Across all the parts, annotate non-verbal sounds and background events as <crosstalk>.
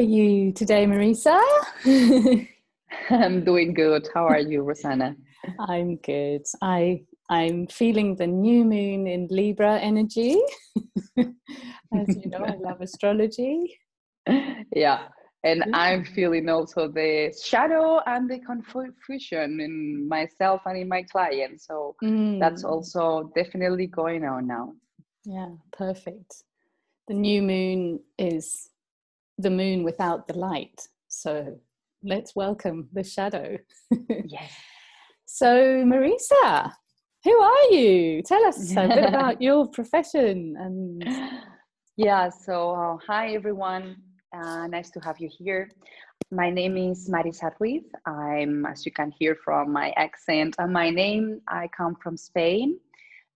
are you today, Marisa? <laughs> I'm doing good. How are you, Rosanna? I'm good. I I'm feeling the new moon in Libra energy. <laughs> As you know, I love astrology. Yeah. And I'm feeling also the shadow and the confusion in myself and in my clients. So mm. that's also definitely going on now. Yeah, perfect. The new moon is the moon without the light. So let's welcome the shadow. <laughs> yes. So, Marisa, who are you? Tell us a bit <laughs> about your profession and. Yeah, so uh, hi everyone. Uh, nice to have you here. My name is Marisa Ruiz. I'm, as you can hear from my accent and my name, I come from Spain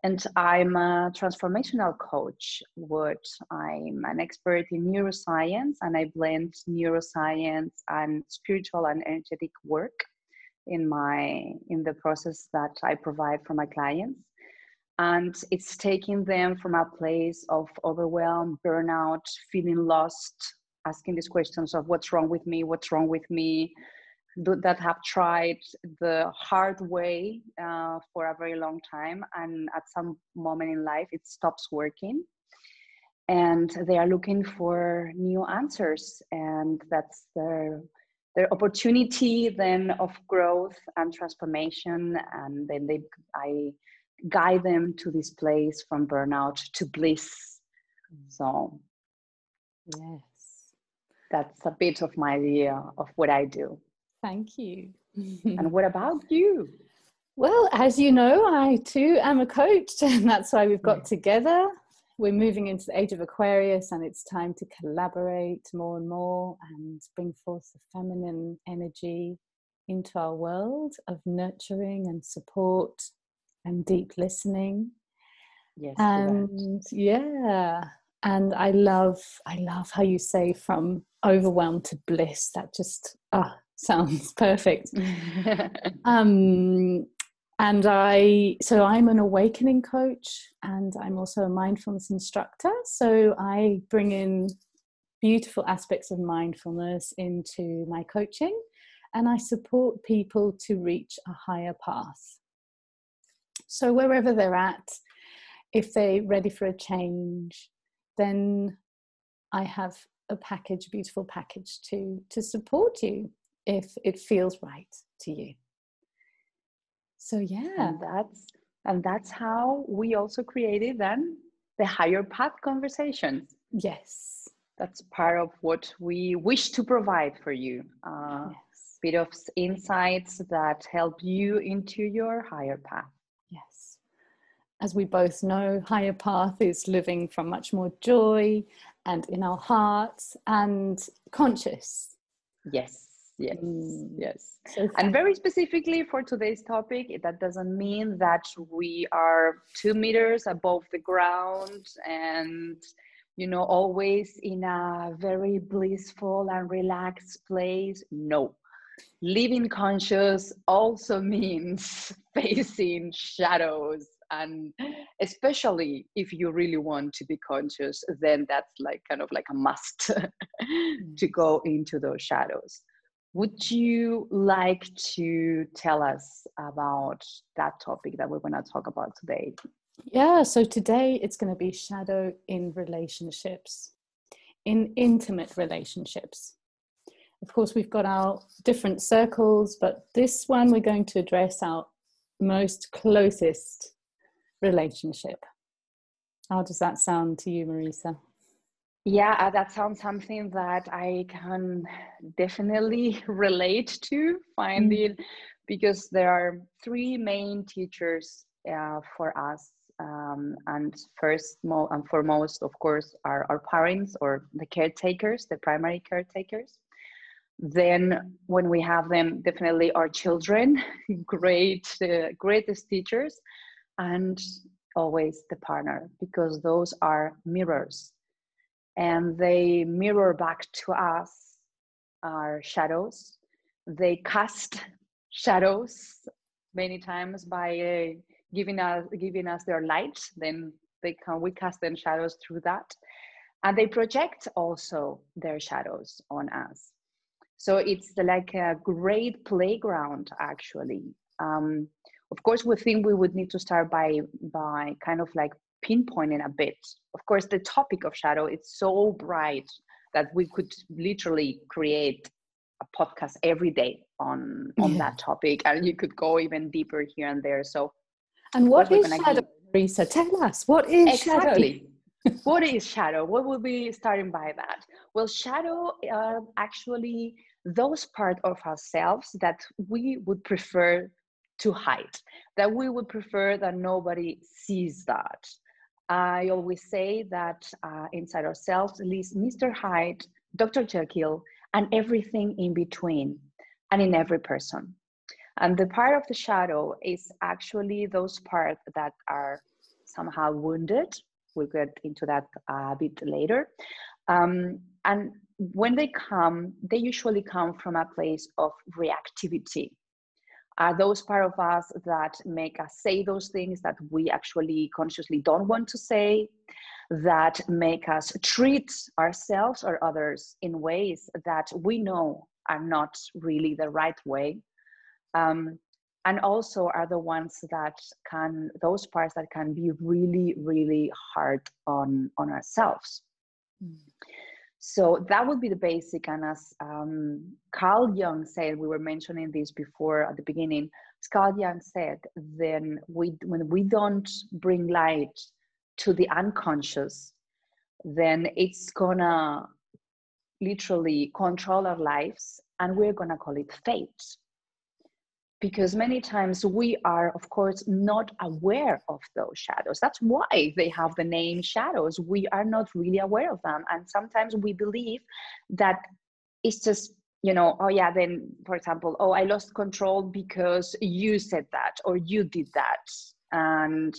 and I'm a transformational coach. What I'm an expert in neuroscience, and I blend neuroscience and spiritual and energetic work in my in the process that I provide for my clients. And it's taking them from a place of overwhelm, burnout, feeling lost, asking these questions of what's wrong with me, what's wrong with me, that have tried the hard way uh, for a very long time and at some moment in life it stops working. And they are looking for new answers and that's their their opportunity then of growth and transformation and then they i guide them to this place from burnout to bliss. So yes. that's a bit of my idea of what i do Thank you. and what about you? Well, as you know, I too am a coach, <laughs> and that's why we've got together. We're moving into the age of Aquarius, and it's time to collaborate more and more and bring forth the feminine energy into our world of nurturing and support and deep listening. Yes. And yeah, and I love, I love how you say from overwhelmed to bliss. That just ah, sounds <laughs> perfect. <laughs> um, and I, so I'm an awakening coach and I'm also a mindfulness instructor. So I bring in beautiful aspects of mindfulness into my coaching and I support people to reach a higher path. So wherever they're at, if they're ready for a change, then I have a package, a beautiful package to to support you if it feels right to you. So yeah. And that's and that's how we also created then the higher path conversations yes. That's part of what we wish to provide for you. Uh, yes. bit of insights that help you into your higher path. Yes. As we both know higher path is living from much more joy and in our hearts and conscious. Yes yes mm. yes. So and very specifically for today's topic that doesn't mean that we are two meters above the ground and you know always in a very blissful and relaxed place. No. Living conscious also <laughs> means facing shadows. And especially if you really want to be conscious then that's like kind of like a must <laughs> mm. to go into those shadows would you like to tell us about that topic that we're going to talk about today? Yeah, so today it's going to be shadow in relationships, in intimate relationships. Of course, we've got our different circles, but this one we're going to address our most closest relationship. How does that sound to you, Marisa? Yeah, uh, that sounds something that I can definitely <laughs> relate to, finding mm. because there are three main teachers uh, for us. Um, and first mo- and foremost, of course, are our parents or the caretakers, the primary caretakers. Then, when we have them, definitely our children, <laughs> great, uh, greatest teachers, and always the partner, because those are mirrors and they mirror back to us our shadows. They cast <laughs> shadows many times by uh, giving us giving us their light. Then they can we cast them shadows through that, and they project also their shadows on us so it's like a great playground actually um, of course we think we would need to start by by kind of like pinpointing a bit. Of course the topic of shadow is so bright that we could literally create a podcast every day on on yeah. that topic and you could go even deeper here and there. So and what, what is shadow Marisa, tell us what is exactly. Shadow? <laughs> what is shadow? What will be starting by that? Well shadow are actually those part of ourselves that we would prefer to hide that we would prefer that nobody sees that i always say that uh, inside ourselves lives mr hyde dr jekyll and everything in between and in every person. And the part of the shadow is actually those parts that are somehow wounded. We'll get into that a bit later. Um, and when they come they usually come from a place of reactivity are those part of us that make us say those things that we actually consciously don't want to say? That make us treat ourselves or others in ways that we know are not really the right way? Um, and also are the ones that can those parts that can be really really hard on on ourselves. Mm. So that would be the basic. And as um, Carl Jung said, we were mentioning this before at the beginning. As Carl Jung said, then we when we don't bring light to the unconscious, then it's gonna literally control our lives, and we're gonna call it fate because many times we are of course not aware of those shadows. That's why they have the name shadows. We are not really aware of them. And sometimes we believe that it's just you know oh yeah then for example oh i lost control because you said that or you did that. And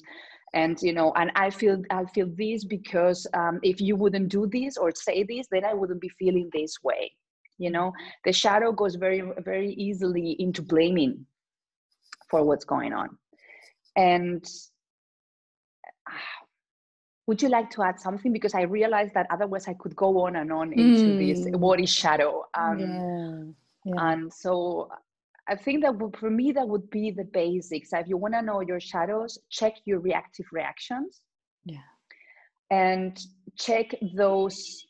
and you know and i feel i feel this because um, if you wouldn't do this or say this then i wouldn't be feeling this way you know the shadow goes very very easily into blaming for what's going on. And would you like to add something? Because I realized that otherwise I could go on and on into mm. this what is shadow. Um, yeah. Yeah. And so I think that for me, that would be the basics. If you want to know your shadows, check your reactive reactions. Yeah. And check those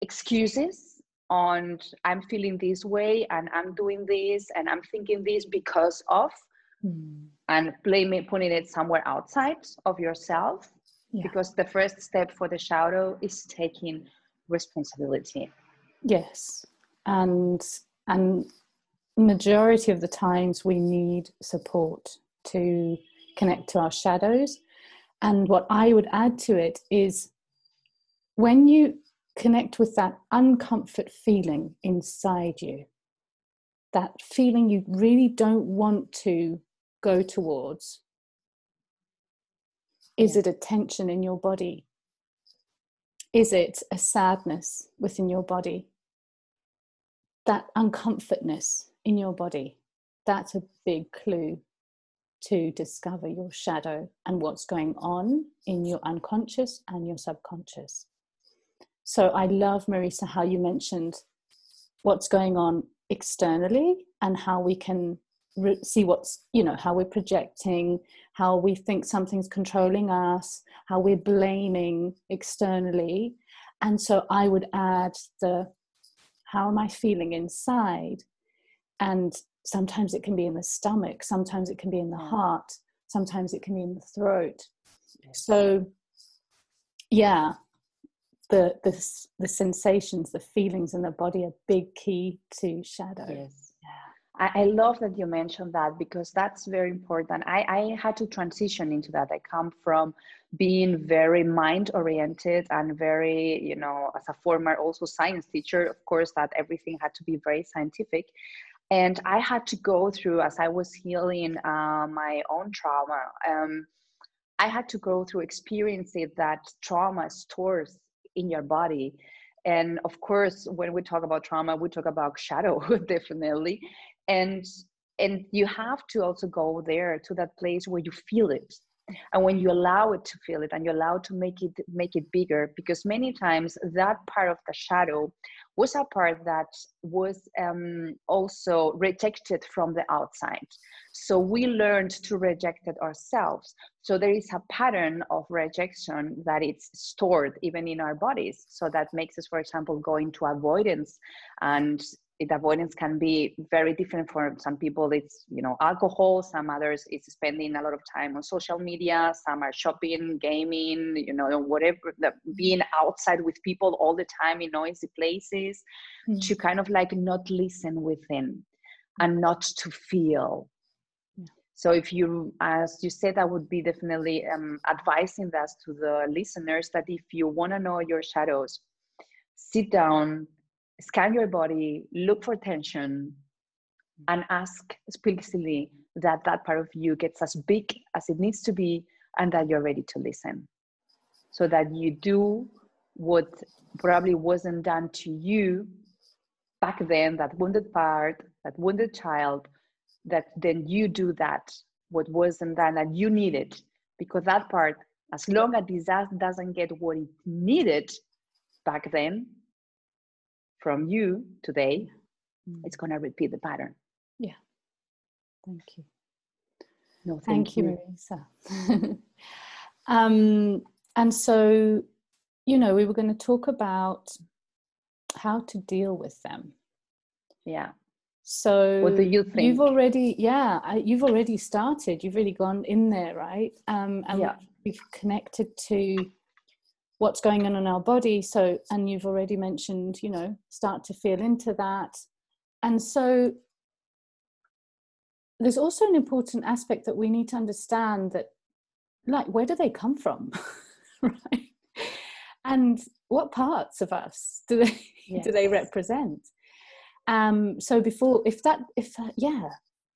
excuses on I'm feeling this way and I'm doing this and I'm thinking this because of mm. and blaming putting it somewhere outside of yourself yeah. because the first step for the shadow is taking responsibility yes and and majority of the times we need support to connect to our shadows and what i would add to it is when you connect with that uncomfort feeling inside you that feeling you really don't want to go towards? Is yeah. it a tension in your body? Is it a sadness within your body? That uncomfortness in your body, that's a big clue to discover your shadow and what's going on in your unconscious and your subconscious. So I love, Marisa, how you mentioned what's going on externally and how we can re- see what's you know how we're projecting how we think something's controlling us how we're blaming externally. And so i would add the how am i feeling inside? And sometimes it can be in the stomach sometimes it can be in the mm. heart sometimes it can be in the throat. So yeah the the the sensations the feelings in the body are big key to shadow yes I, I love that you mentioned that because that's very important. I, I had to transition into that. I come from being very mind oriented and very, you know, as a former also science teacher, of course, that everything had to be very scientific. And I had to go through, as I was healing uh, my own trauma, um, I had to go through experiencing that trauma stores in your body. And of course when we talk about trauma we talk about shadow <laughs> definitely. And and you have to also go there to that place where you feel it and when you allow it to feel it and you allow to make it make it bigger because many times that part of the shadow was a part that was um, also rejected from the outside. So we learned to reject it ourselves. So there is a pattern of rejection that it's stored even in our bodies. So that makes us for example go into avoidance and it, avoidance can be very different for some people. It's you know alcohol some others it's spending a lot of time on social media some are shopping gaming you know whatever the, being outside with people all the time in noisy places mm. to kind of like not listen within and not to feel. So if you as you said i would be definitely um, advising that to the listeners that if you want to know your shadows sit down scan your body, look for tension, mm-hmm. and ask explicitly that that part of you gets as big as it needs to be and that you're ready to listen. So that you do what probably wasn't done to you back then, that wounded part, that wounded child, that then you do that, what wasn't done that you needed. Because that part, as long as this doesn't get what it needed back then, from you today, mm. it's going to repeat the pattern. Yeah. Thank you. No, thank, thank you, Marisa. <laughs> um, and so, you know, we were going to talk about how to deal with them. Yeah. So, what do you think? You've already, yeah, you've already started. You've really gone in there, right? Um, and yeah. we've connected to what's going on in our body. So and you've already mentioned you know start to feel into that. And so there's also an important aspect that we need to understand that like where do they come from? <laughs> Right? And what parts of us do they yes. <laughs> do they represent? Um so before if that if uh, yeah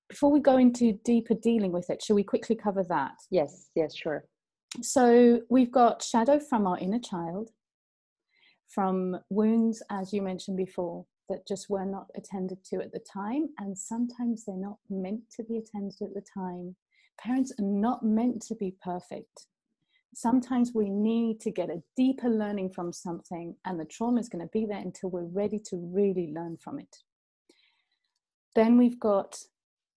before we go into deeper dealing with it shall we quickly cover that? Yes yes sure so we've got shadow from our inner child, from wounds, as you mentioned before, that just were not attended to at the time, and sometimes they're not meant to be attended at the time. Parents are not meant to be perfect. Sometimes we need to get a deeper learning from something, and the trauma is going to be there until we're ready to really learn from it. Then we've got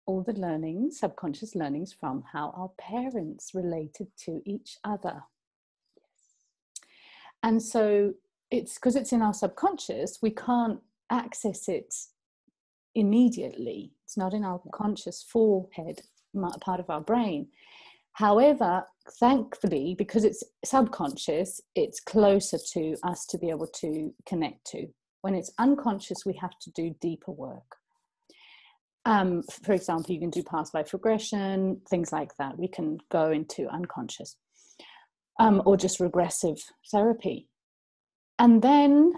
all the learnings, subconscious learnings from how our parents related to each other. And so it's because it's in our subconscious, we can't access it immediately. It's not in our conscious forehead part of our brain. However, thankfully, because it's subconscious, it's closer to us to be able to connect to. When it's unconscious, we have to do deeper work. Um, for example, you can do past life regression, things like that. We can go into unconscious um, or just regressive therapy. And then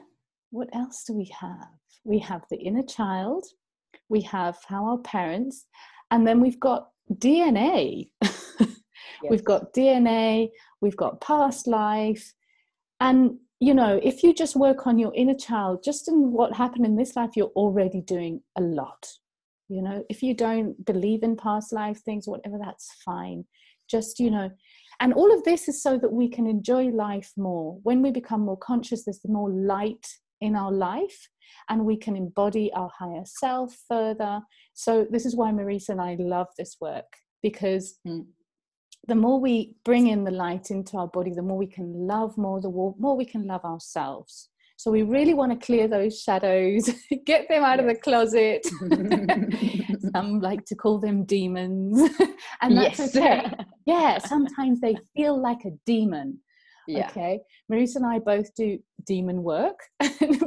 what else do we have? We have the inner child, we have how our parents, and then we've got DNA. <laughs> yes. We've got DNA, we've got past life. And, you know, if you just work on your inner child, just in what happened in this life, you're already doing a lot you know if you don't believe in past life things whatever that's fine. Just you know and all of this is so that we can enjoy life more. When we become more conscious there's more light in our life and we can embody our higher self further. So this is why marisa and i love this work because mm. the more we bring in the light into our body the more we can love more the more we can love ourselves so we really want to clear those shadows, <laughs> get them out yes. of the closet. <laughs> Some like to call them demons. <laughs> and that's yes. okay. Yeah, sometimes they feel like a demon. Yeah. Okay. Marisa and I both do demon work.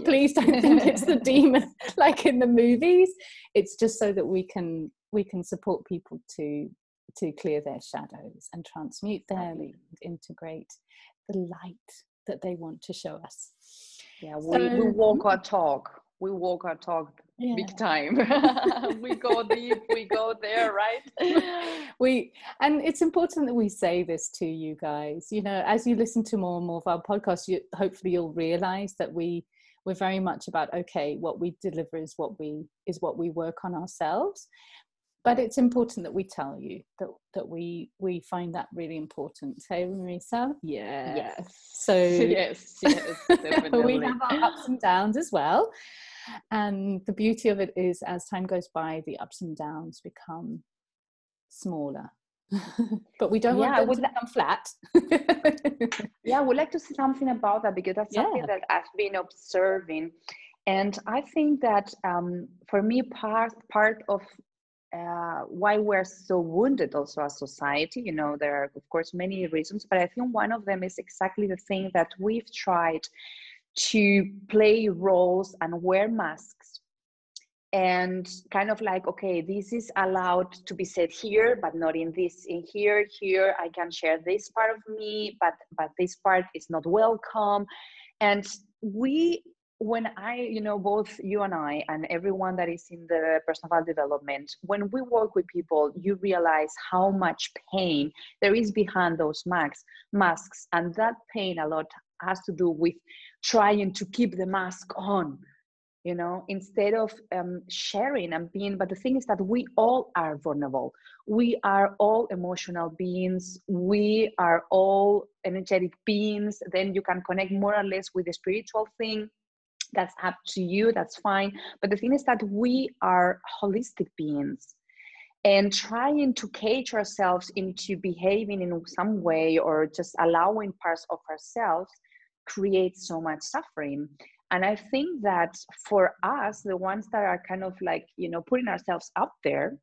Please don't think it's the demon like in the movies. It's just so that we can we can support people to to clear their shadows and transmute them, and integrate the light that they want to show us. Yeah, we, so, we walk our talk. We walk our talk yeah. big time. <laughs> we go <laughs> deep, we go there, right? <laughs> we and it's important that we say this to you guys. You know, as you listen to more and more of our podcasts, you hopefully you'll realize that we we're very much about okay, what we deliver is what we is what we work on ourselves. But it's important that we tell you that that we we find that really important. Hey marisa? Yeah yes. so <laughs> yes yes <laughs> we have our ups and downs as well. And the beauty of it is as time goes by the ups and downs become smaller. <laughs> But we don't yeah, want them to become flat. yeah, I would like to say something about that because that's something that I've been observing, and I think that um, for me, part part of uh, why we're so wounded also as society, you know, there are of course many reasons, but I think one of them is exactly the thing that we've tried to play roles and wear masks and kind of like okay this is allowed to be said here but not in this in here here i can share this part of me but but this part is not welcome. And we when i you know both you and i and everyone that is in the personal development when we work with people you realize how much pain there is behind those masks masks. And that pain a lot has to do with trying to keep the mask on you know instead of um, sharing and being but the thing is that we all are vulnerable. We are all emotional beings. We are all energetic beings. Then you can connect more or less with the spiritual thing that's up to you that's fine. But the thing is that we are holistic beings and trying to cage ourselves into behaving in some way or just allowing parts of ourselves creates so much suffering. And i think that for us the ones that are kind of like you know putting ourselves up there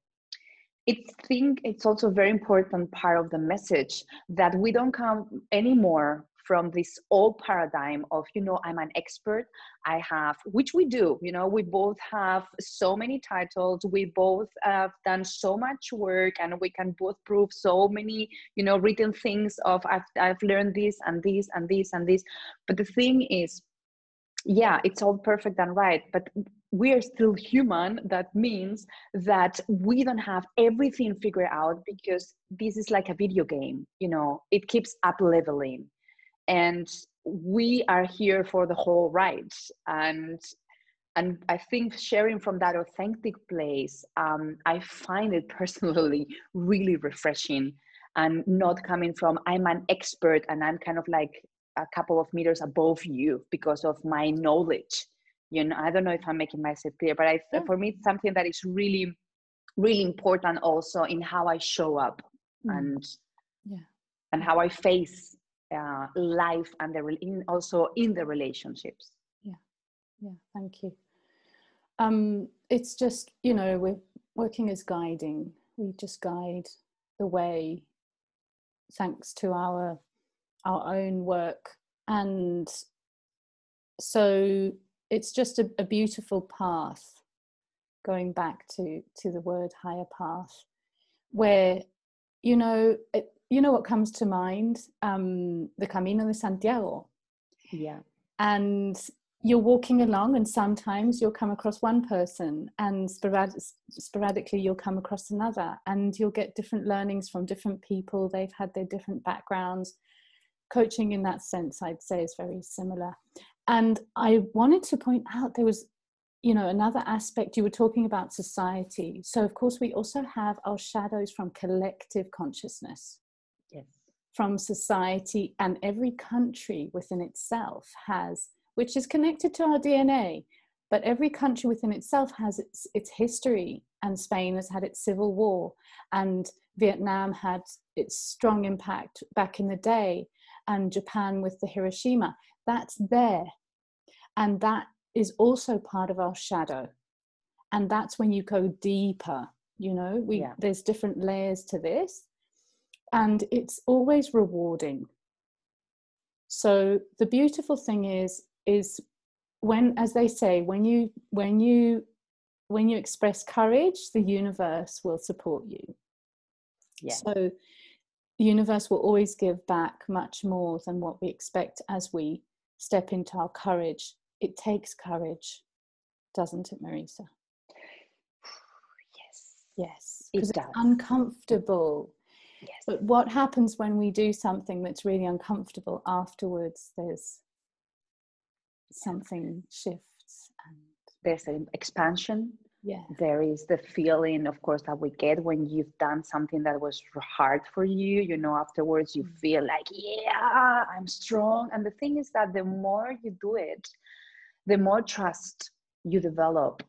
it's think it's also a very important part of the message that we don't come anymore from this old paradigm of you know i'm an expert. I have which we do you know we both have so many titles. We both have done so much work and we can both prove so many you know written things of i've, I've learned this and this and this and this. But the thing is yeah it's all perfect and right but we are still human. That means that we don't have everything figured out because this is like a video game you know it keeps up leveling and we are here for the whole ride and and i think sharing from that authentic place um, i find it <laughs> personally really refreshing and not coming from i'm an expert and i'm kind of like a couple of meters above you because of my knowledge you know i don't know if i'm making myself clear but i yeah. for me it's something that is really really important also in how i show up mm. and yeah and how i face uh, life and the in, also in the relationships. Yeah. Yeah thank you. Um it's just you know we're working as guiding. We just guide the way thanks to our our own work. And so it's just a, a, beautiful path going back to to the word higher path where you know it, you know what comes to mind? Um the camino de santiago. Yeah. And you're walking along and sometimes you'll come across one person and sporadic, sporadically you'll come across another and you'll get different learnings from different people. They've had their different backgrounds. Coaching in that sense i'd say is very similar. And i wanted to point out there was you know another aspect. You were talking about society. So of course we also have our shadows from collective consciousness from society and every country within itself has which is connected to our dna but every country within itself has its, its history and spain has had its civil war and vietnam had its strong impact back in the day and Japan with the Hiroshima. That's there. And that is also part of our shadow. And that's when you go deeper, you know, we yeah. there's different layers to this. And it's always rewarding. So the beautiful thing is is when as they say when you when you when you express courage the universe will support you yeah. so the universe will always give back much more than what we expect as we step into our courage. It takes courage, doesn't it, Marisa? <sighs> Yes. Yes. Because it it's uncomfortable. Yes. But what happens when we do something that's really uncomfortable afterwards? There's something shifts and there's an expansion yeah there is the feeling of course that we get when you've done something that was hard for you you know afterwards you mm. feel like yeah i'm strong and the thing is that the more you do it the more trust you develop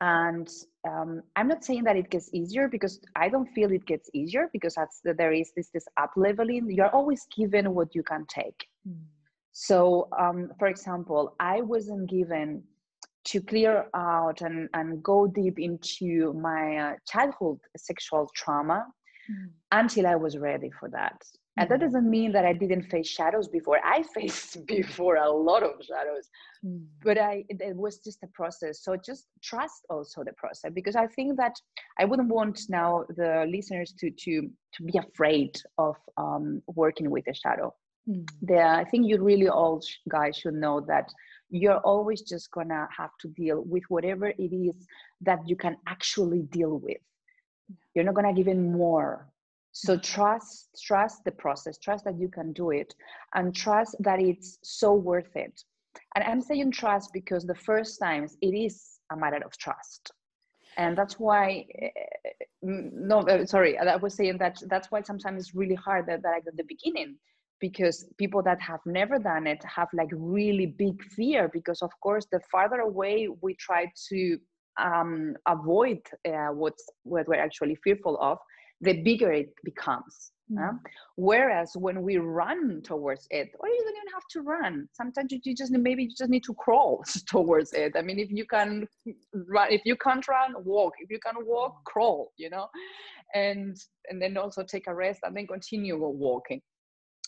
and um, i'm not saying that it gets easier because i don't feel it gets easier because that's there is this this up leveling you're always given what you can take mm. so um, for example i wasn't given to clear out and, and go deep into my uh, childhood sexual trauma mm. until I was ready for that. And that mm-hmm. doesn't mean that I didn't face shadows before. I <laughs> faced before a lot of shadows, mm. but I it was just a process. So just trust also the process because I think that I wouldn't want now the listeners to to to be afraid of um, working with a shadow. Mm. The, I think you really all guys should know that you're always just gonna have to deal with whatever it is that you can actually deal with you're not gonna give in more so trust trust the process trust that you can do it and trust that it's so worth it. And i'm saying trust because the first times it is a matter of trust. And that's why eh, no uh, sorry i was saying that that's why sometimes it's really hard that, that at the beginning because people that have never done it have like really big fear because of course the farther away we try to um, avoid uh, what's what we're actually fearful of the bigger it becomes mm-hmm. whereas when we run towards it or you don't even have to run sometimes you, just maybe you just need to crawl <laughs> towards it. I mean if you can run if you can't run walk. If you can walk crawl you know? And and then also take a rest and then continue walking.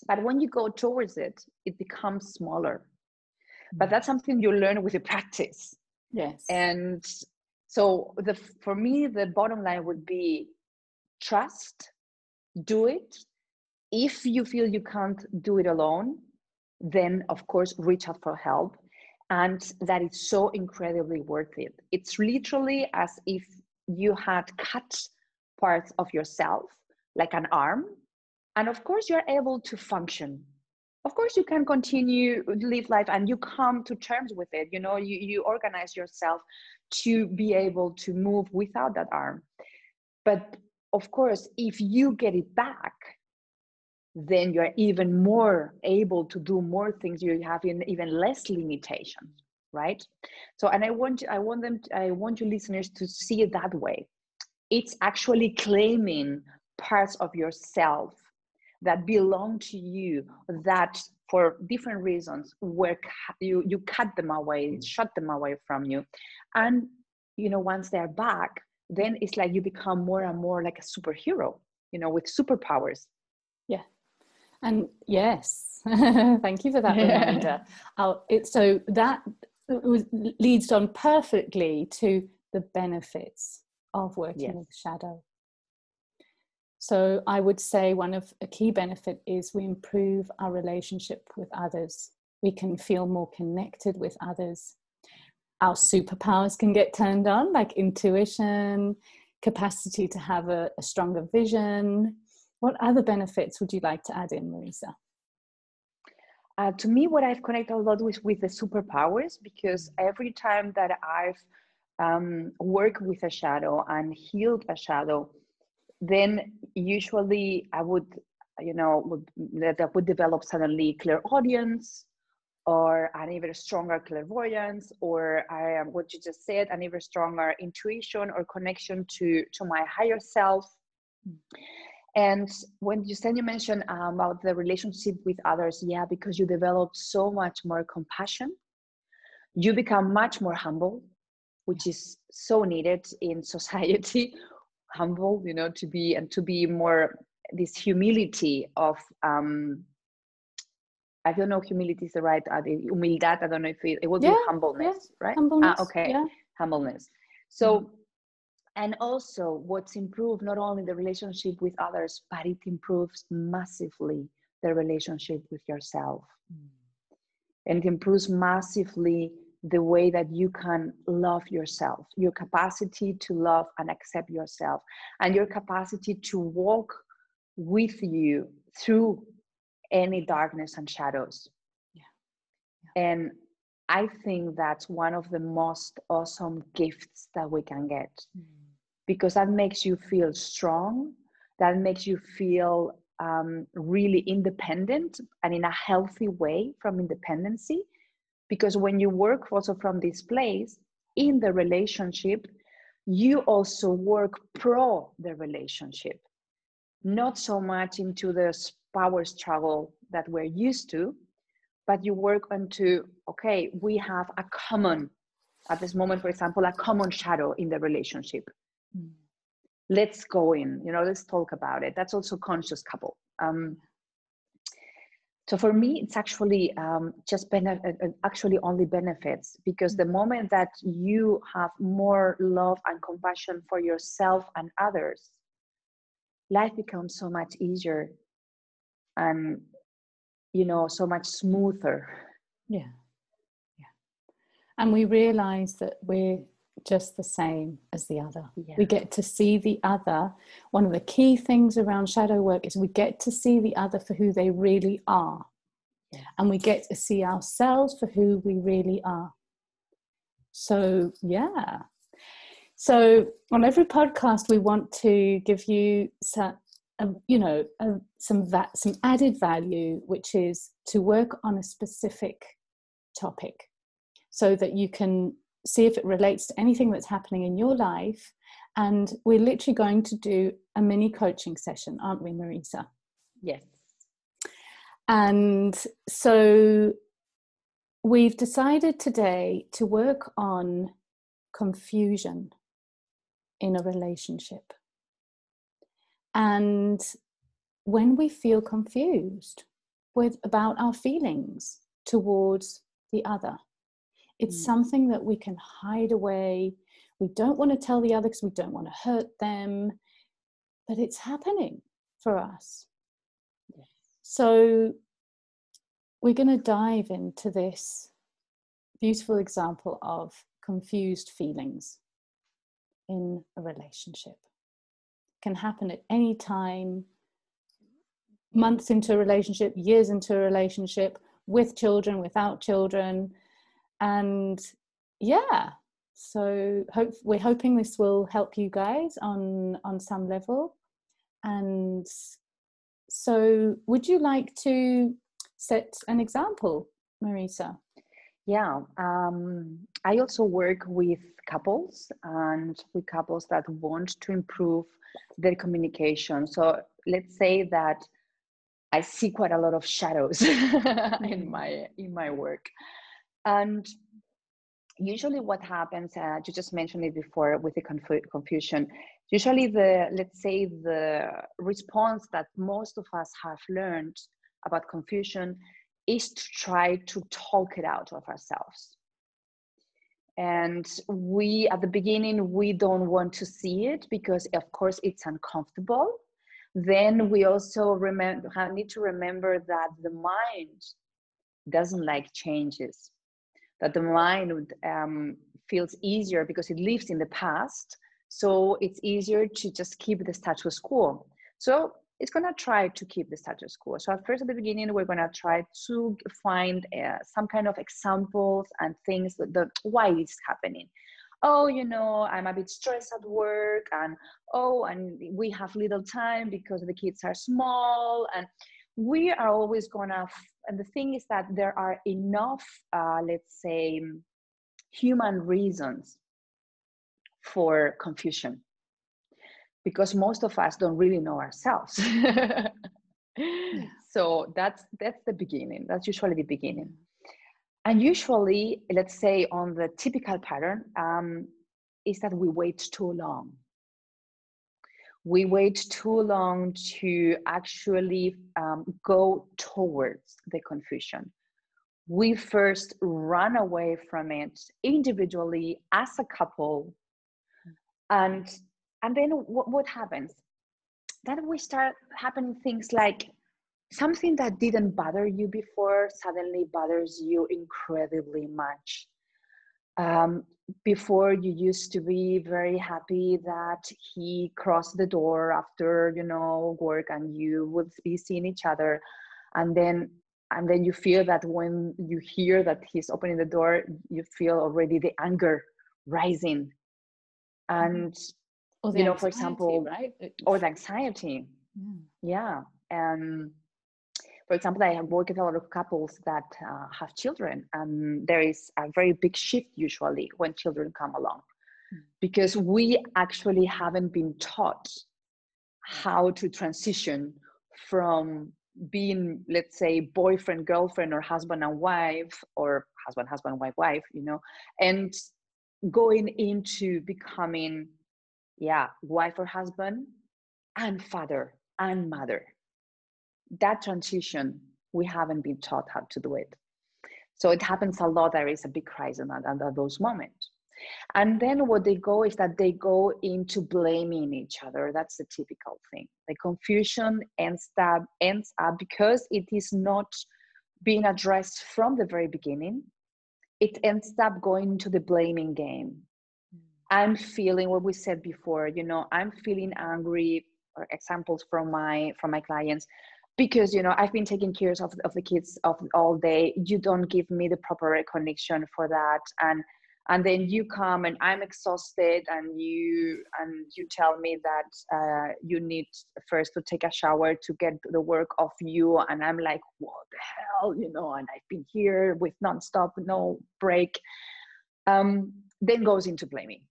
But when you go towards it it becomes smaller. But mm. that's something you learn with the practice. Yes. And so the for me the bottom line would be trust do it. If you feel you can't do it alone then of course reach out for help. And that is so incredibly worth it. It's literally as if you had cut parts of yourself like an arm. And of course you're able to function. Of course you can continue live life and you come to terms with it. You know you, you organize yourself to be able to move without that arm. But of course if you get it back then you're even more able to do more things. You have in even less limitations right? So and i want i want them to, i want you listeners to see it that way. It's actually claiming parts of yourself that belong to you that for different reasons were you you cut them away mm. shut them away from you. And you know once they're back then it's like you become more and more like a superhero you know with superpowers yeah and yes <laughs> thank you for that reminder I'll, it, so that leads on perfectly to the benefits of working yes. with shadow so I would say one of a key benefit is we improve our relationship with others. We can feel more connected with others. Our superpowers can get turned on, like intuition, capacity to have a, a stronger vision. What other benefits would you like to add in, Marisa? Uh, to me, what I've connected a lot with with the superpowers because every time that I've um, worked with a shadow and healed a shadow, then usually I would, you know, would, that would develop suddenly clairaudience or an even stronger clairvoyance or I am what you just said, an even stronger intuition or connection to to my higher self. And when you said you mentioned um, about the relationship with others, yeah, because you develop so much more compassion, you become much more humble, which is so needed in <laughs> society humble you know to be and to be more this humility of um I don't know humility is the right uh, the humildad. I don't know if it, it would yeah, be humbleness, yeah. right? Humbleness, ah, okay, yeah. humbleness. So, mm-hmm. and also what's improved not only the relationship with others, but it improves massively the relationship with yourself, mm. and it improves massively the way that you can love yourself, your capacity to love and accept yourself, and your capacity to walk with you through any darkness and shadows. Yeah. yeah. And I think that's one of the most awesome gifts that we can get mm. because that makes you feel strong, that makes you feel um, really independent and in a healthy way from independency. Because when you work also from this place in the relationship, you also work pro the relationship, not so much into the power struggle that we're used to, but you work onto okay we have a common at this moment for example a common shadow in the relationship. Mm. let's go in you know let's talk about it. That's also conscious couple. Um, so for me it's actually um, just benefit uh, uh, actually only benefits because the moment that you have more love and compassion for yourself and others life becomes so much easier and you know so much smoother. Yeah. Yeah. And we realize that we're just the same as the other. Yeah. we get to see the other. One of the key things around shadow work is we get to see the other for who they really are. Yeah. and we get to see ourselves for who we really are. So yeah. So on every podcast we want to give you you know some va- some added value which is to work on a specific topic so that you can see if it relates to anything that's happening in your life. And we're literally going to do a mini coaching session aren't we marisa? Yes. And so we've decided today to work on confusion in a relationship and when we feel confused with about our feelings towards the other, it's mm. something that we can hide away. We don't want to tell the other because we don't want to hurt them, but it's happening for us. Yes. So we're going to dive into this beautiful example of confused feelings in a relationship can happen at any time. Months into a relationship years into a relationship with children without children. And yeah so hope we're hoping this will help you guys on on some level. And so would you like to set an example marisa yeah um, i also work with couples and with couples that want to improve their communication. So let's say that I see quite a lot of shadows <laughs> in mm. my in my work, and usually what happens, uh, you just mentioned it before with the conf- confusion. Usually, the let's say the response that most of us have learned about confusion is to try to talk it out of ourselves. And we at the beginning we don't want to see it because of course it's uncomfortable. Then we also remember need to remember that the mind doesn't like changes. That the mind um, feels easier because it lives in the past. So it's easier to just keep the status quo. So it's going to try to keep the status quo. So at first, at the beginning, we're going to try to find uh, some kind of examples and things that the why it's happening. Oh, you know, I'm a bit stressed at work, and oh, and we have little time because the kids are small, and we are always gonna. And the thing is that there are enough, uh, let's say, human reasons for confusion because most of us don't really know ourselves. Yeah. <laughs> so that's that's the beginning. That's usually the beginning. And usually let's say on the typical pattern um, is that we wait too long. We wait too long to actually um, go towards the confusion. We first run away from it individually as a couple and and then what, what happens? Then we start happening things like something that didn't bother you before suddenly bothers you incredibly much. Um, before you used to be very happy that he crossed the door after you know work and you would be seeing each other. And then and then you feel that when you hear that he's opening the door you feel already the anger rising. Mm-hmm. And you know for example right or the anxiety yeah, yeah. and for example i have worked with a lot of couples that uh, have children and there is a very big shift usually when children come along mm. because we actually haven't been taught how to transition from being let's say boyfriend girlfriend or husband and wife or husband husband wife wife you know and going into becoming yeah wife or husband and father and mother that transition we haven't been taught how to do it so it happens a lot there is a big crisis at those moments and then what they go is that they go into blaming each other. That's the typical thing. The confusion ends up, ends up because it is not being addressed from the very beginning. It ends up going to the blaming game. I'm feeling what we said before, you know, I'm feeling angry, or examples from my from my clients because you know i've been taking care of, of the kids of all day. You don't give me the proper recognition for that. And and then you come and i'm exhausted and you and you tell me that uh, you need first to take a shower to get the work off you. And i'm like what the hell? You know and i've been here with nonstop no break. Um, then goes into blaming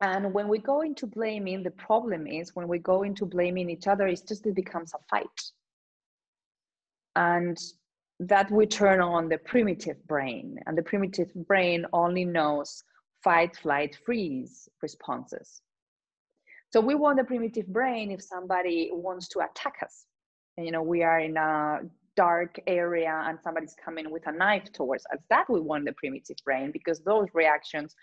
and when we go into blaming the problem is when we go into blaming each other it's just it becomes a fight. And that we turn on the primitive brain. And the primitive brain only knows fight flight freeze responses. So we want the primitive brain if somebody wants to attack us. And, you know we are in a dark area and somebody's coming with a knife towards us. That we want the primitive brain because those reactions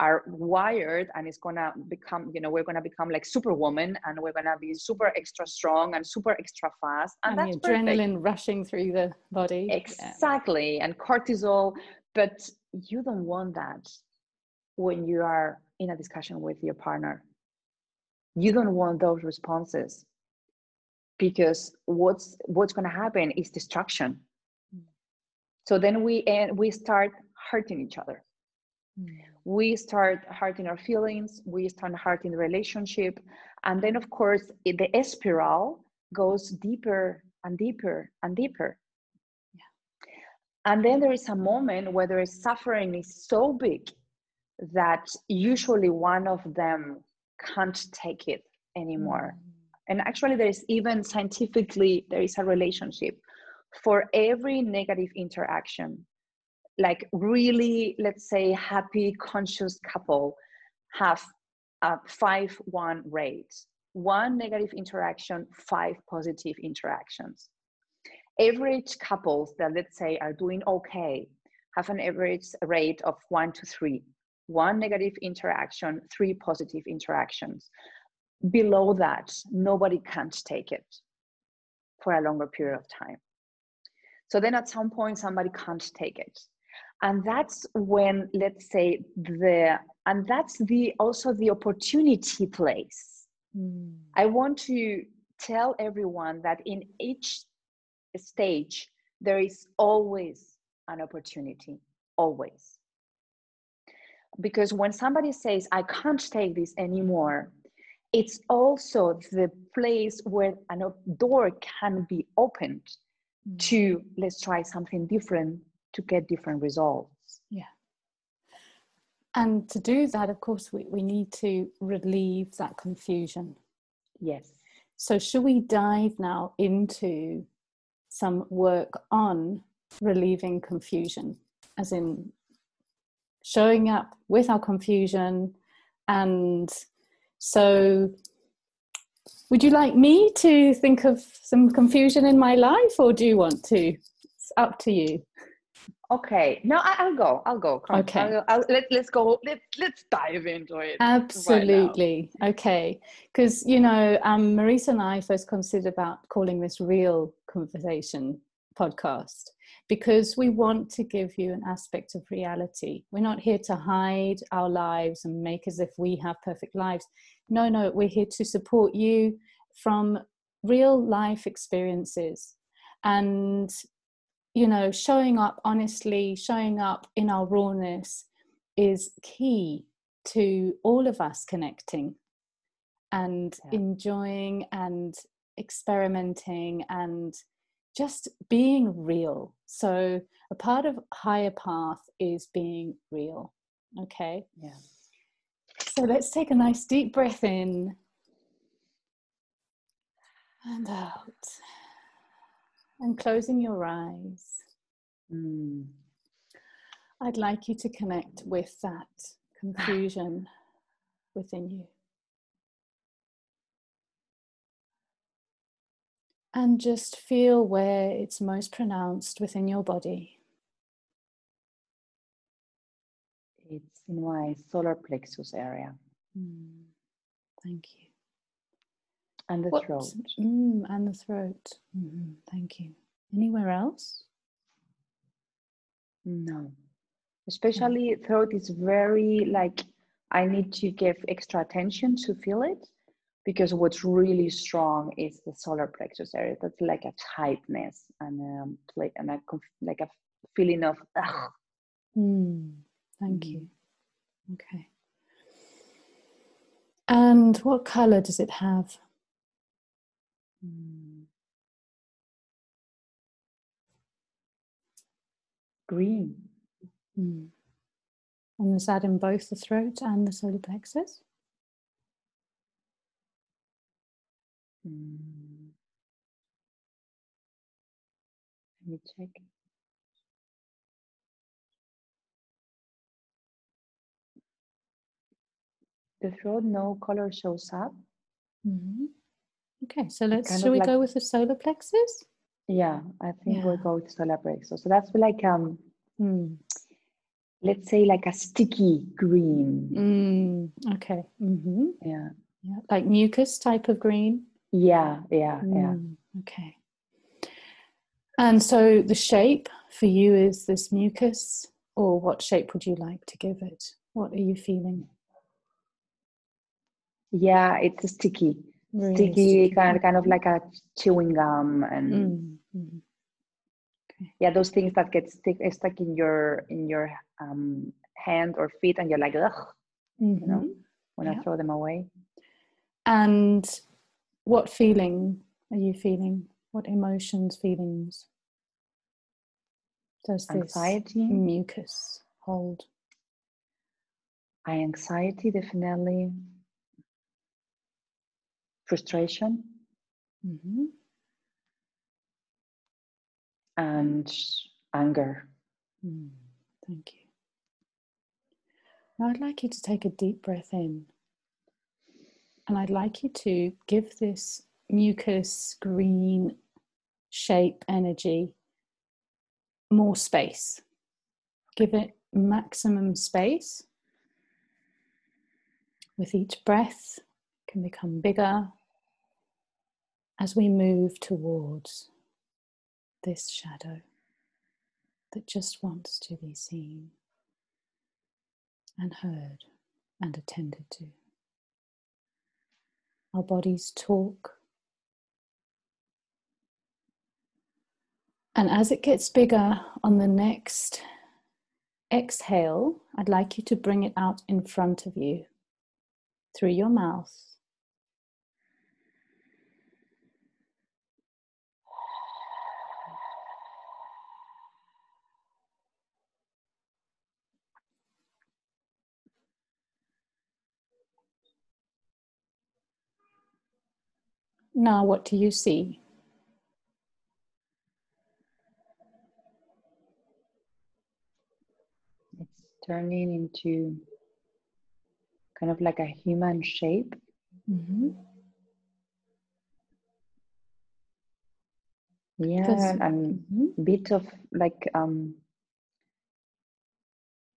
are wired and it's gonna become you know we're gonna become like superwoman and we're gonna be super extra strong and super extra fast and, and that's adrenaline perfect. rushing through the body exactly yeah. and cortisol but you don't want that when you are in a discussion with your partner you don't want those responses because what's what's going to happen is destruction mm. so then we and we start hurting each other we start hurting our feelings, we start hurting the relationship. And then, of course, it, the spiral goes deeper and deeper and deeper. Yeah. And then there is a moment where the suffering is so big that usually one of them can't take it anymore. Mm. And actually, there is even scientifically, there is a relationship for every negative interaction like really let's say happy conscious couple have a five one rate. One negative interaction five positive interactions. Average couples that let's say are doing okay have an average rate of one to three. One negative interaction three positive interactions. Below that nobody can't take it for a longer period of time. So then at some point somebody can't take it and that's when let's say the and that's the also the opportunity place mm. i want to tell everyone that in each stage there is always an opportunity always because when somebody says i can't take this anymore it's also the place where a door can be opened mm. to let's try something different to get different results. Yeah. And to do that, of course, we, we need to relieve that confusion. Yes. So, should we dive now into some work on relieving confusion, as in showing up with our confusion? And so, would you like me to think of some confusion in my life, or do you want to? It's up to you. Okay, no, I, will go. I'll go. Come okay, I'll, I'll, let, let's go. Let's let's dive into it. Absolutely. Right okay, because you know, um, Marisa and I first considered about calling this real conversation podcast because we want to give you an aspect of reality. We're not here to hide our lives and make as if we have perfect lives. No, no, we're here to support you from real life experiences and you know, showing up honestly, showing up in our rawness is key to all of us connecting and yeah. enjoying and experimenting and just being real. So, a part of higher path is being real. Okay. Yeah. So, let's take a nice deep breath in and out and closing your eyes. Mm. I'd like you to connect with that confusion within you. And just feel where it's most pronounced within your body. It's in my solar plexus area. Mm. Thank you. And the what, throat. Mm, and the throat. Mm-hmm. Thank you. Anywhere else? No. Especially no. throat is very like I need to give extra attention to feel it because what's really strong is the solar plexus area. That's like a tightness and um, and a like a feeling of. Mm, thank mm. you. Okay. And what color does it have? Mm. Green. Mm. And is that in both the throat and the solar plexus? Mm. Let me check. The throat, no color shows up. Mm-hmm. Okay, so let's. Should we like, go with the solar plexus? Yeah, I think yeah. we'll go with solar plexus. So that's like um, mm. let's say like a sticky green. Mm, okay. Mm-hmm. Yeah. Yeah, like mucus type of green. Yeah, yeah, yeah. Mm, okay. And so the shape for you is this mucus, or what shape would you like to give it? What are you feeling? Yeah, it's sticky really sticky, kind, kind of like a chewing gum and mm-hmm. okay. yeah those things that get stick, stuck in your in your um, hand or feet and you're like ugh mm-hmm. you know when yeah. i throw them away and what feeling are you feeling what emotions feelings does this anxiety mucus hold I anxiety definitely frustration mm-hmm. and anger. Mm, thank you. Now I'd like you to take a deep breath in. And I'd like you to give this mucus green shape energy more space. Give it maximum space. With each breath, can become bigger as we move towards this shadow that just wants to be seen and heard and attended to. Our bodies talk. And as it gets bigger on the next exhale, I'd like you to bring it out in front of you through your mouth Now, what do you see? It's turning into kind of like a human shape. Mm-hmm. Yeah, and mm-hmm. bit of like um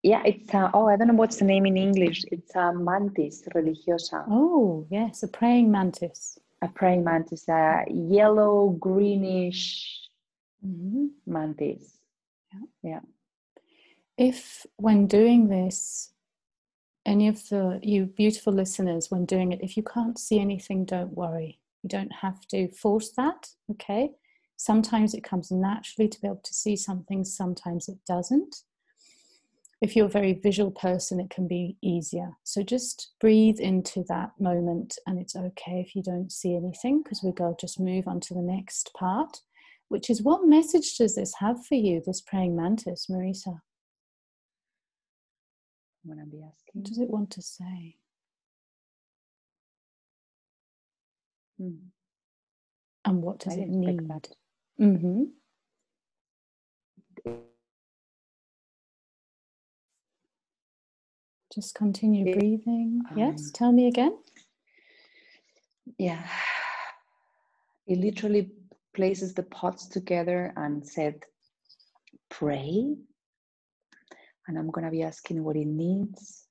yeah, it's uh, oh I don't know what's the name in English. It's a mantis religiosa. Oh yes, a praying mantis a praying mantis, a yellow greenish mm-hmm. mantis. Yeah. yeah. If when doing this, any of the you beautiful listeners, when doing it, if you can't see anything, don't worry. You don't have to force that. Okay. Sometimes it comes naturally to be able to see something, sometimes it doesn't. If you're a very visual person, it can be easier. So just breathe into that moment, and it's okay if you don't see anything because we go just move on to the next part, which is what message does this have for you, this praying mantis, Marisa? I'm gonna asking. What does it want to say? Hmm. And what does I it need? Mm-hmm. Just continue breathing. yes, um, tell me again. Yeah. It literally places the pots together and said, pray. And I'm gonna be asking what it needs.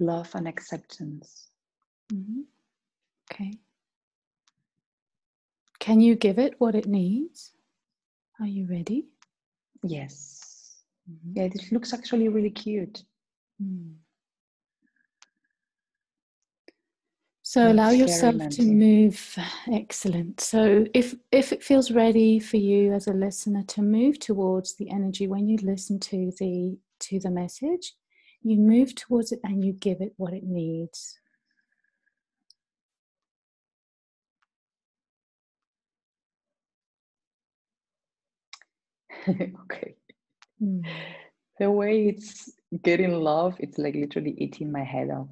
Love and acceptance. hmm Okay. Can you give it what it needs? Are you ready? Yes. Mhm. Yeah, this looks actually really cute. Mm. So allow yourself to move. Excellent. So if if it feels ready for you as a listener to move towards the energy when you listen to the to the message, you move towards it and you give it what it needs. <laughs> okay. Mm. The way it's getting love, it's like literally eating my head off.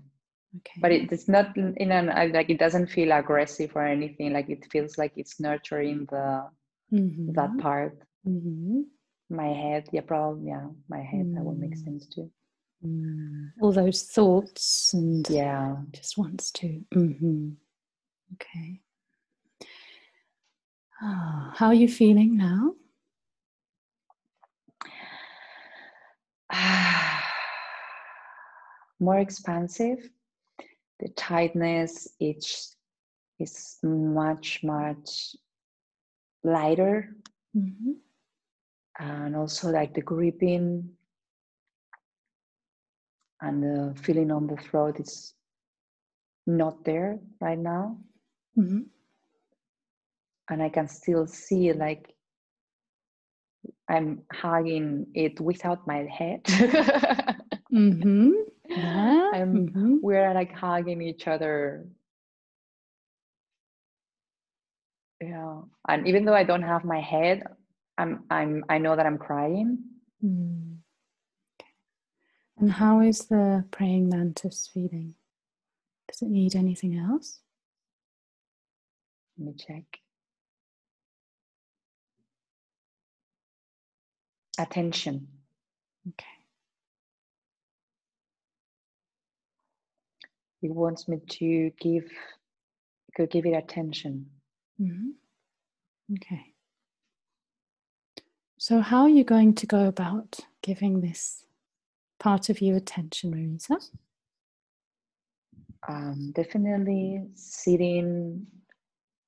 Okay. But it, it's not in an I- like it doesn't feel aggressive or anything. Like it feels like it's nurturing the that Mhm. part. Mhm. My head, yeah, probably, yeah, my head. That would make Mm. sense too. Mm. All those thoughts and Yeah. just wants to. Mm-hmm. Okay. Ah, how are you feeling now? <sighs> More expansive. The tightness each is much much lighter, hmm and also like the gripping and the feeling on the throat is not there right now. hmm and I can still see like I'm hugging it without my head. <laughs> hmm Yeah. I'm, mhm. We're like hugging each other. Yeah, and even though I don't have my head, I'm I'm I know that I'm crying. Mm. Okay. And how is the praying mantis feeling? Does it need anything else? Let me check. Attention. Okay. It wants me to give to give it attention. hmm Okay. So, how are you going to go about giving this part of you attention, Marisa? Um, definitely sitting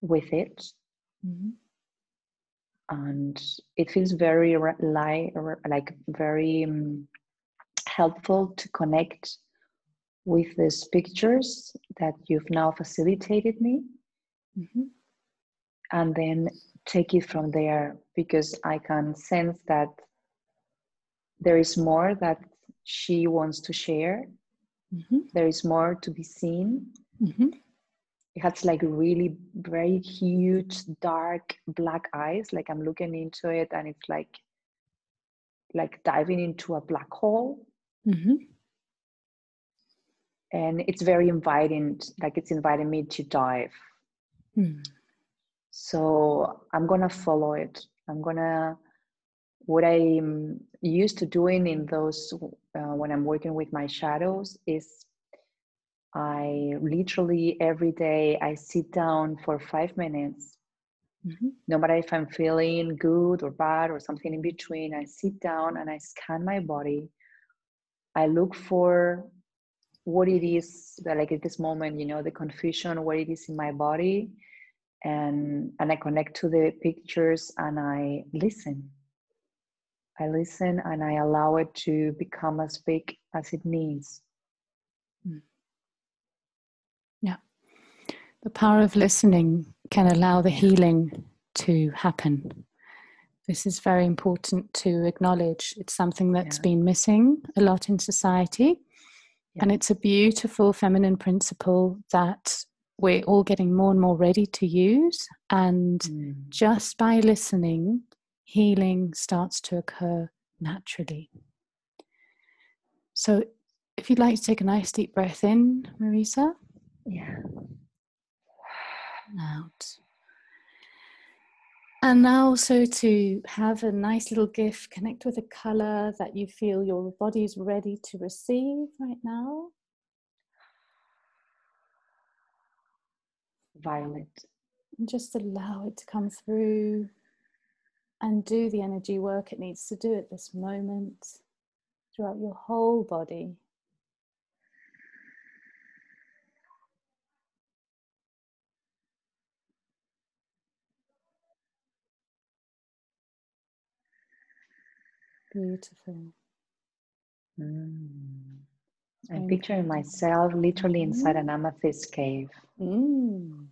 with it hmm and it feels very like very um, helpful to connect with these pictures that you've now facilitated me, hmm and then take it from there because I can sense that there is more that she wants to share. hmm There is more to be seen. hmm It has like really very huge, dark black eyes. Like I'm looking into it, and it's like like diving into a black hole. hmm and it's very inviting like it's inviting me to dive Mm. so i'm gonna follow it i'm gonna what i'm used to doing in those uh, when i'm working with my shadows is i literally every day i sit down for five minutes. Mhm. no matter if i'm feeling good or bad or something in between i sit down and i scan my body. I look for what it is that like at this moment you know the confusion what it is in my body and and i connect to the pictures and i listen. I listen and i allow it to become as big as it needs Mm. Yeah. The power of listening can allow the healing to happen. This is very important to acknowledge. It's something that's yeah. been missing a lot in society. Yeah. And it's a beautiful feminine principle that we're all getting more and more ready to use. And mm. just by listening, healing starts to occur naturally. So, if you'd like to take a nice deep breath in, Marisa. Yeah. Out. And now, also to have a nice little gift, connect with a color that you feel your body is ready to receive right now. Violet. And just allow it to come through and do the energy work it needs to do at this moment throughout your whole body. Beautiful. Mm. I'm picturing myself literally inside an amethyst cave. Mm.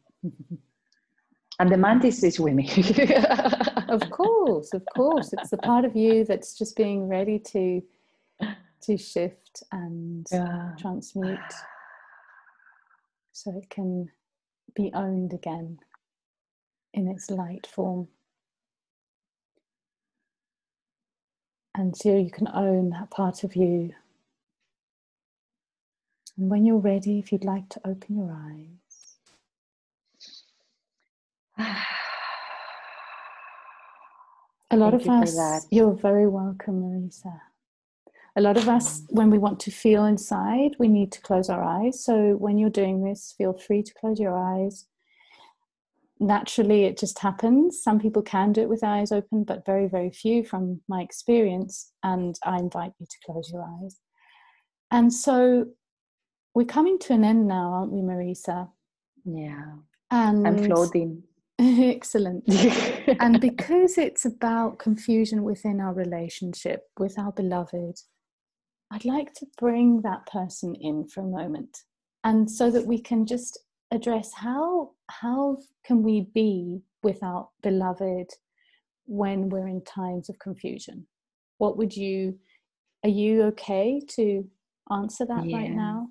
and the mantis is with me. of course, of course. It's the part of you that's just being ready to to shift and yeah. transmute so it can be owned again in its light form. And so you can own that part of you. And when you're ready, if you'd like to open your eyes. A lot Thank of us, you're very welcome, Marisa. A lot of us, when we want to feel inside, we need to close our eyes. So when you're doing this, feel free to close your eyes naturally it just happens. Some people can do it with eyes open but very very few from my experience and i invite you to close your eyes. And so we're coming to an end now aren't we marisa? Yeah. And i'm floating. <laughs> Excellent. <laughs> And because it's about confusion within our relationship with our beloved i'd like to bring that person in for a moment. And so that we can just address how how can we be without beloved when we're in times of confusion? What would you are you okay to answer that yeah. right now?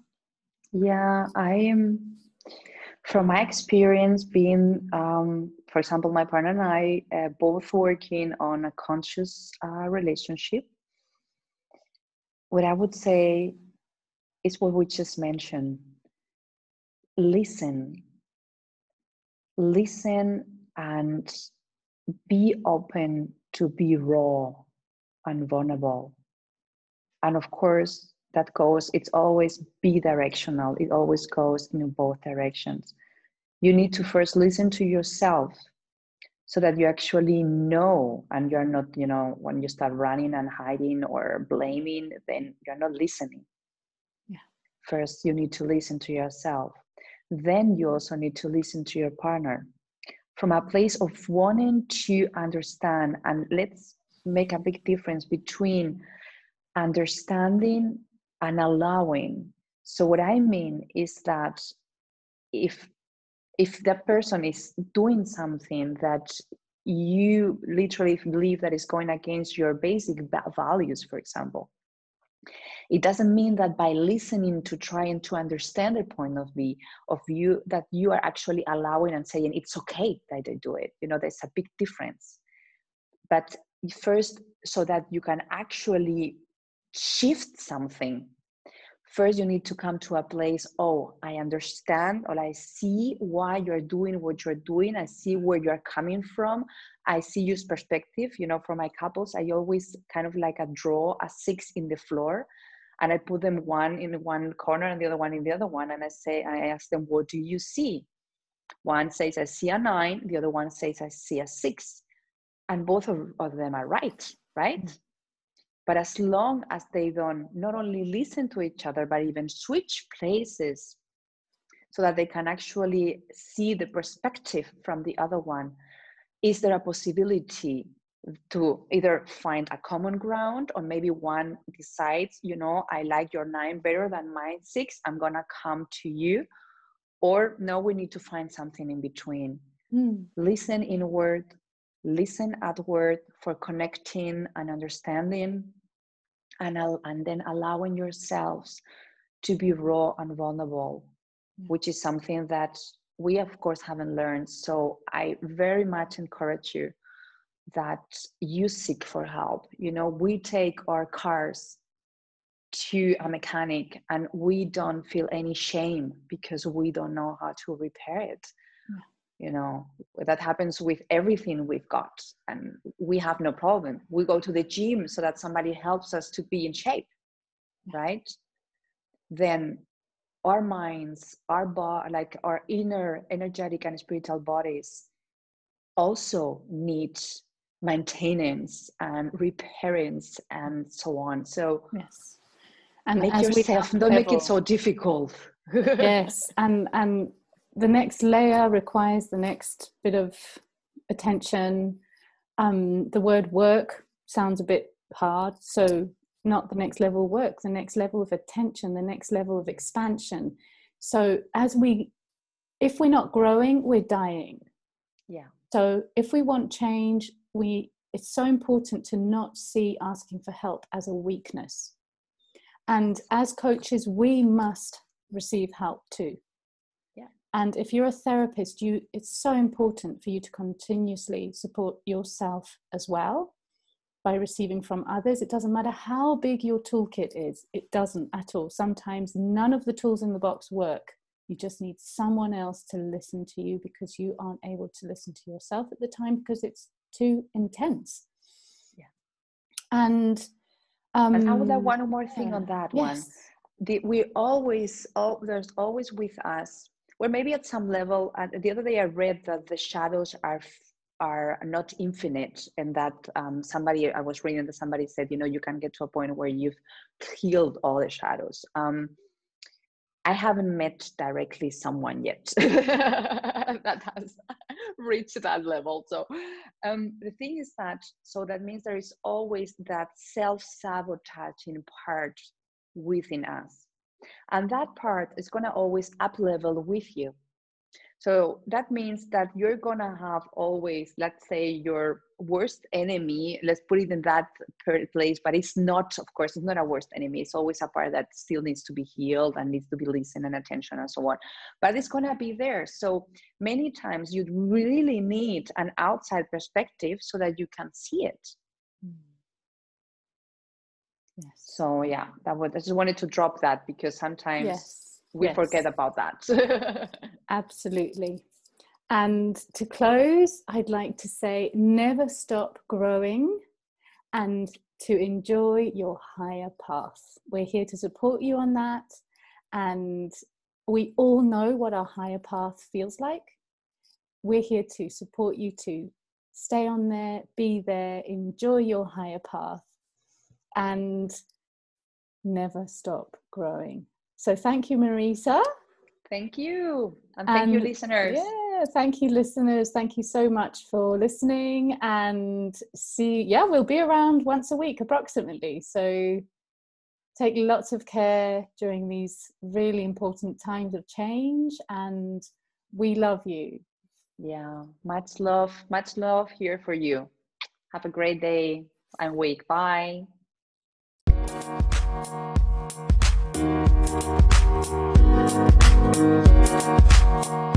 Yeah i am from my experience being um, for example my partner and i uh, both working on a conscious uh, relationship. What i would say is what we just mentioned listen. Listen and be open to be raw and vulnerable. And of course that goes it's always bidirectional, it always goes in both directions. You need to first listen to yourself so that you actually know and you're not you know when you start running and hiding or blaming then you're not listening. Yeah. first you need to listen to yourself then you also need to listen to your partner from a place of wanting to understand. And let's make a big difference between understanding and allowing. So, what I mean is that if if that person is doing something that you literally believe that is going against your basic values, for example, it doesn't mean that by listening to trying to understand their point of view of view that you are actually allowing and saying it's okay that they do it. You know there's a big difference. But first so that you can actually shift something first you need to come to a place oh i understand or i see why you're doing what you're doing i see where you're coming from i see your perspective you know for my couples i always kind of like a draw a six in the floor and I put them one in one corner and the other one in the other one, and I say, I ask them, what do you see? One says I see a nine, the other one says I see a six, and both of, of them are right, right? Mm-hmm. But as long as they don't not only listen to each other, but even switch places so that they can actually see the perspective from the other one, is there a possibility to either find a common ground or maybe one decides you know i like your nine better than my six i'm gonna come to you or no we need to find something in between Mm. listen inward listen outward for connecting and understanding and, and then allowing yourselves to be raw and vulnerable Yeah. which is something that we of course haven't learned. So i very much encourage you that you seek for help. You know we take our cars to a mechanic and we don't feel any shame because we don't know how to repair it you know that happens with everything we've got and we have no problem. We go to the gym so that somebody helps us to be in shape right? Then our minds our bo- like our inner energetic and spiritual bodies also need maintenance and repairings and so on. So Yes. And make yourself don't make it so difficult. <laughs> Yes. And and the next layer requires the next bit of attention. Um the word work sounds a bit hard so not the next level work the next level of attention the next level of expansion. So as we if we're not growing we're dying. Yeah. So if we want change we it's so important to not see asking for help as a weakness. And as coaches we must receive help too. And if you're a therapist you it's so important for you to continuously support yourself as well by receiving from others. It doesn't matter how big your toolkit is it doesn't at all. Sometimes none of the tools in the box work. You just need someone else to listen to you because you aren't able to listen to yourself at the time because it's too intense. Yeah. and um and i would add one more thing on yeah. that one. Yes. The, we always oh, there's always with us or maybe at some level and the other day i read that the shadows are are not infinite and that um, somebody i was reading that somebody said you know you can get to a point where you've healed all the shadows. Um, i haven't met directly someone yet. <laughs> That has <laughs> reached that level. So um, the thing is that so that means there is always that self-sabotaging part within us. And that part is going to always up level with you. So that means that you're going to have always, let's say, your worst enemy, let's put it in that place, but it's not, of course, it's not a worst enemy. It's always a part that still needs to be healed and needs to be listened and attention and so on. But it's going to be there. So many times you really need an outside perspective so that you can see it. Yes So yeah, that was I just wanted to drop that because sometimes yes we yes. forget about that. <laughs> Absolutely. And to close, I'd like to say never stop growing and to enjoy your higher path. We're here to support you on that. And we all know what our higher path feels like. We're here to support you to stay on there, be there, enjoy your higher path, and never stop growing. So thank you, Marisa. thank you. And thank you, listeners. Yeah, thank you, listeners. Thank you so much for listening. And see, yeah, we'll be around once a week approximately. So take lots of care during these really important times of change. And we love you. Yeah, much love, much love here for you. Have a great day and week. Bye. Thank you.